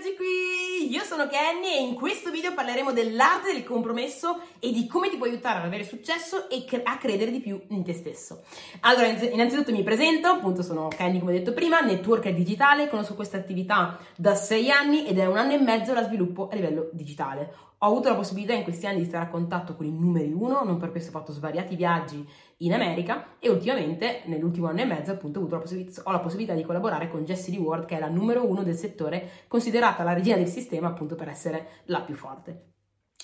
eccoci qui! Io sono Kenny e in questo video parleremo dell'arte del compromesso e di come ti può aiutare ad avere successo e a credere di più in te stesso. Allora, innanzitutto mi presento, appunto sono Kenny come detto prima, networker digitale, conosco questa attività da sei anni ed è un anno e mezzo la sviluppo a livello digitale. Ho avuto la possibilità in questi anni di stare a contatto con i numeri uno, non per questo ho fatto svariati viaggi in America e ultimamente, nell'ultimo anno e mezzo, appunto, ho, avuto la ho la possibilità di collaborare con Jessie Lee Ward, che è la numero uno del settore, considerata la regina del sistema appunto per essere la più forte.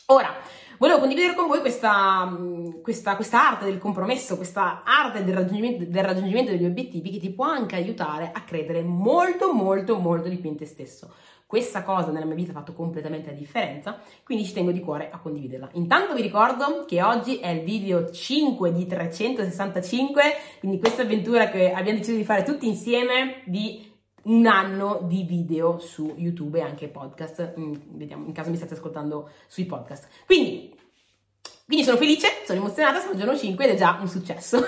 Ora, volevo condividere con voi questa, questa, questa arte del compromesso, questa arte del raggiungimento, del raggiungimento degli obiettivi che ti può anche aiutare a credere molto, molto, molto di più in te stesso. Questa cosa nella mia vita ha fatto completamente la differenza, quindi ci tengo di cuore a condividerla. Intanto vi ricordo che oggi è il video 5 di 365, quindi questa avventura che abbiamo deciso di fare tutti insieme di un anno di video su YouTube e anche podcast, mm, vediamo in caso mi state ascoltando sui podcast. Quindi, quindi sono felice, sono emozionata, sono il giorno 5 ed è già un successo.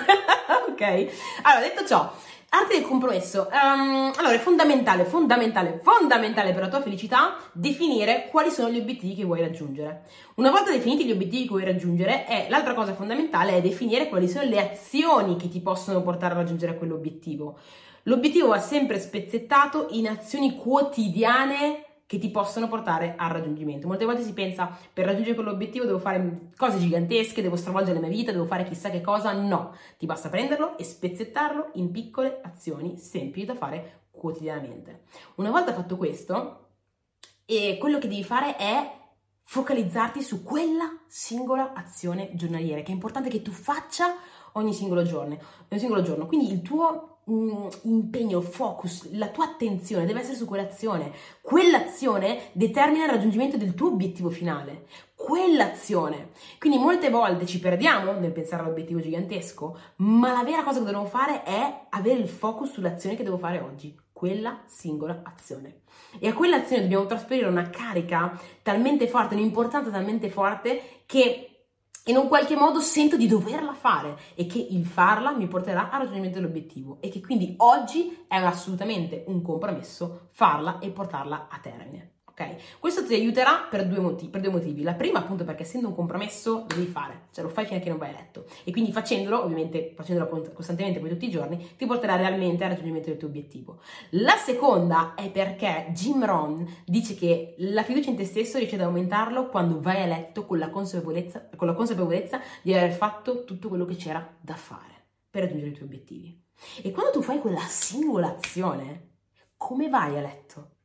ok? Allora, detto ciò, Arte del compromesso. Um, allora, è fondamentale, fondamentale, fondamentale per la tua felicità definire quali sono gli obiettivi che vuoi raggiungere. Una volta definiti gli obiettivi che vuoi raggiungere, è, l'altra cosa fondamentale è definire quali sono le azioni che ti possono portare a raggiungere quell'obiettivo. L'obiettivo va sempre spezzettato in azioni quotidiane che ti possono portare al raggiungimento. Molte volte si pensa per raggiungere quell'obiettivo devo fare cose gigantesche, devo stravolgere la mia vita, devo fare chissà che cosa. No, ti basta prenderlo e spezzettarlo in piccole azioni semplici da fare quotidianamente. Una volta fatto questo, e quello che devi fare è focalizzarti su quella singola azione giornaliera, che è importante che tu faccia ogni singolo giorno. Ogni singolo giorno. Quindi il tuo impegno, focus, la tua attenzione deve essere su quell'azione. Quell'azione determina il raggiungimento del tuo obiettivo finale. Quell'azione. Quindi molte volte ci perdiamo nel pensare all'obiettivo gigantesco, ma la vera cosa che dobbiamo fare è avere il focus sull'azione che devo fare oggi. Quella singola azione. E a quell'azione dobbiamo trasferire una carica talmente forte, un'importanza talmente forte che in un qualche modo sento di doverla fare e che il farla mi porterà al raggiungimento dell'obiettivo e che quindi oggi è assolutamente un compromesso farla e portarla a termine ok? Questo ti aiuterà per due, motivi, per due motivi. La prima, appunto, perché essendo un compromesso lo devi fare, cioè lo fai fino a che non vai a letto. E quindi facendolo, ovviamente facendolo costantemente poi tutti i giorni, ti porterà realmente al raggiungimento del tuo obiettivo. La seconda è perché Jim Rohn dice che la fiducia in te stesso riesce ad aumentarlo quando vai a letto con la consapevolezza, con la consapevolezza di aver fatto tutto quello che c'era da fare per raggiungere i tuoi obiettivi. E quando tu fai quella singola azione, come vai a letto?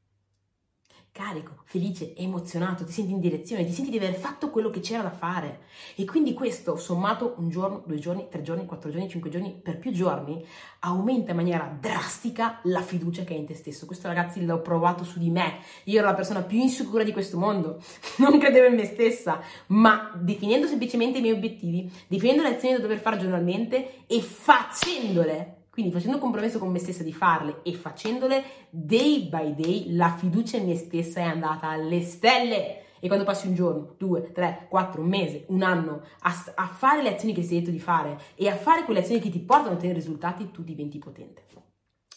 Carico, felice, emozionato, ti senti in direzione, ti senti di aver fatto quello che c'era da fare. E quindi questo, sommato un giorno, due giorni, tre giorni, quattro giorni, cinque giorni, per più giorni, aumenta in maniera drastica la fiducia che hai in te stesso. Questo ragazzi l'ho provato su di me. Io ero la persona più insicura di questo mondo, non credevo in me stessa, ma definendo semplicemente i miei obiettivi, definendo le azioni da dover fare giornalmente e facendole quindi facendo un compromesso con me stessa di farle e facendole day by day, la fiducia in me stessa è andata alle stelle. E quando passi un giorno, due, tre, quattro, un mese, un anno a, a fare le azioni che sei detto di fare e a fare quelle azioni che ti portano a ottenere risultati, tu diventi potente.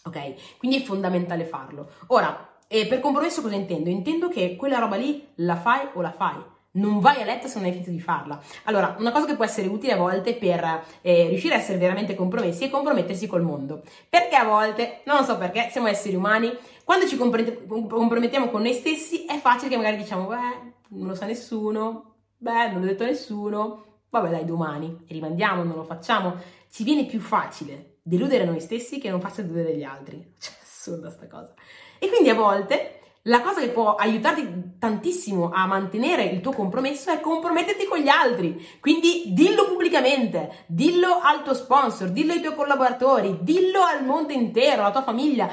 Ok? Quindi è fondamentale farlo. Ora, eh, per compromesso cosa intendo? Intendo che quella roba lì la fai o la fai non vai a letto se non hai finito di farla. Allora, una cosa che può essere utile a volte per eh, riuscire a essere veramente compromessi è compromettersi col mondo. Perché a volte, non so perché, siamo esseri umani, quando ci compromettiamo con noi stessi è facile che magari diciamo, beh, non lo sa nessuno, beh, non l'ho detto a nessuno, vabbè dai, domani, rimandiamo, non lo facciamo. Ci viene più facile deludere noi stessi che non faccia deludere gli altri. Cioè, assurda sta cosa. E quindi a volte la cosa che può aiutarti tantissimo a mantenere il tuo compromesso è comprometterti con gli altri. Quindi dillo pubblicamente, dillo al tuo sponsor, dillo ai tuoi collaboratori, dillo al mondo intero, alla tua famiglia,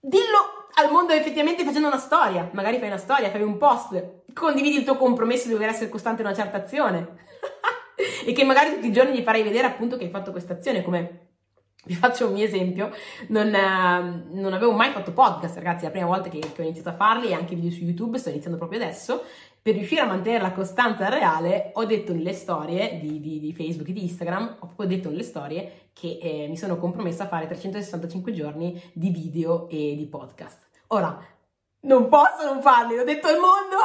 dillo al mondo effettivamente facendo una storia. Magari fai una storia, fai un post, condividi il tuo compromesso di dover essere costante in una certa azione. e che magari tutti i giorni gli farai vedere appunto che hai fatto questa azione come vi faccio un mio esempio, non, eh, non, avevo mai fatto podcast, ragazzi, la prima volta che, che, ho iniziato a farli e anche video su YouTube, sto iniziando proprio adesso. Per riuscire a mantenere la costanza reale, ho detto nelle storie di, di, di Facebook e di Instagram, ho proprio detto nelle storie che eh, mi sono compromessa a fare 365 giorni di video e di podcast. Ora, Non posso non farli, l'ho detto al mondo.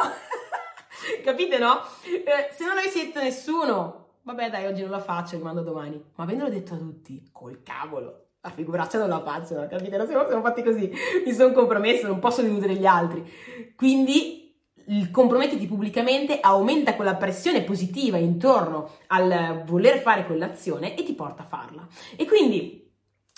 Capite, no? Eh, se non l'avessi detto nessuno, vabbè dai, oggi non la faccio, rimando domani. Ma avendolo detto a tutti, col cavolo, la figuraccia non la faccio, no? capite? Non siamo, siamo fatti così, mi sono compromesso, non posso deludere gli altri. Quindi il compromettiti pubblicamente aumenta quella pressione positiva intorno al voler fare quell'azione e ti porta a farla. E quindi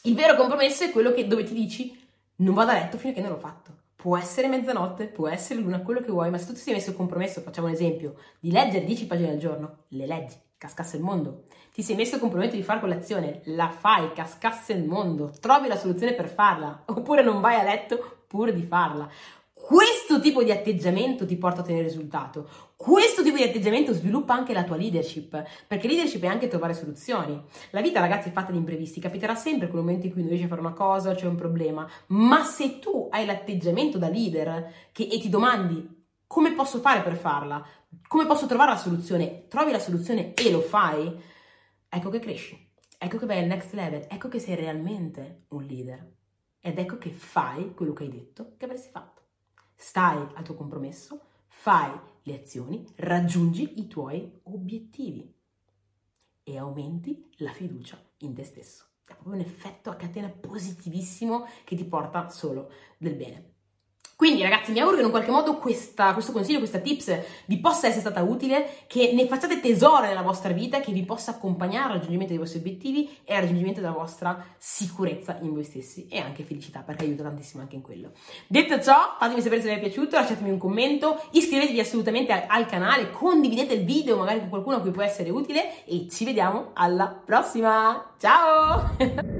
il vero compromesso è quello che, dove ti dici non vado a letto fino a che non l'ho fatto. Può essere mezzanotte, può essere luna, quello che vuoi, ma se tu ti sei messo il compromesso, facciamo un esempio, di leggere 10 pagine al giorno, le leggi, cascasse il mondo. Ti sei messo il compromesso di fare quell'azione, la fai, cascasse il mondo, trovi la soluzione per farla, oppure non vai a letto pur di farla. Questo tipo di atteggiamento ti porta a ottenere risultato. Questo tipo di atteggiamento sviluppa anche la tua leadership, perché leadership è anche trovare soluzioni. La vita, ragazzi, è fatta di imprevisti. Capiterà sempre quel momento in cui non riesci a fare una cosa c'è un problema. Ma se tu hai l'atteggiamento da leader che, e ti domandi come posso fare per farla, come posso trovare la soluzione, trovi la soluzione e lo fai, ecco che cresci. Ecco che vai al next level. Ecco che sei realmente un leader. Ed ecco che fai quello che hai detto che avresti fatto stai al tuo compromesso, fai le azioni, raggiungi i tuoi obiettivi e aumenti la fiducia in te stesso. È proprio un effetto a catena positivissimo che ti porta solo del bene. Quindi ragazzi mi auguro che in qualche modo questa, questo consiglio, questa tips vi possa essere stata utile, che ne facciate tesoro nella vostra vita, che vi possa accompagnare al raggiungimento dei vostri obiettivi e al raggiungimento della vostra sicurezza in voi stessi e anche felicità perché aiuta tantissimo anche in quello. Detto ciò, fatemi sapere se vi è piaciuto, lasciatemi un commento, iscrivetevi assolutamente al canale, condividete il video magari con qualcuno a cui può essere utile e ci vediamo alla prossima. Ciao!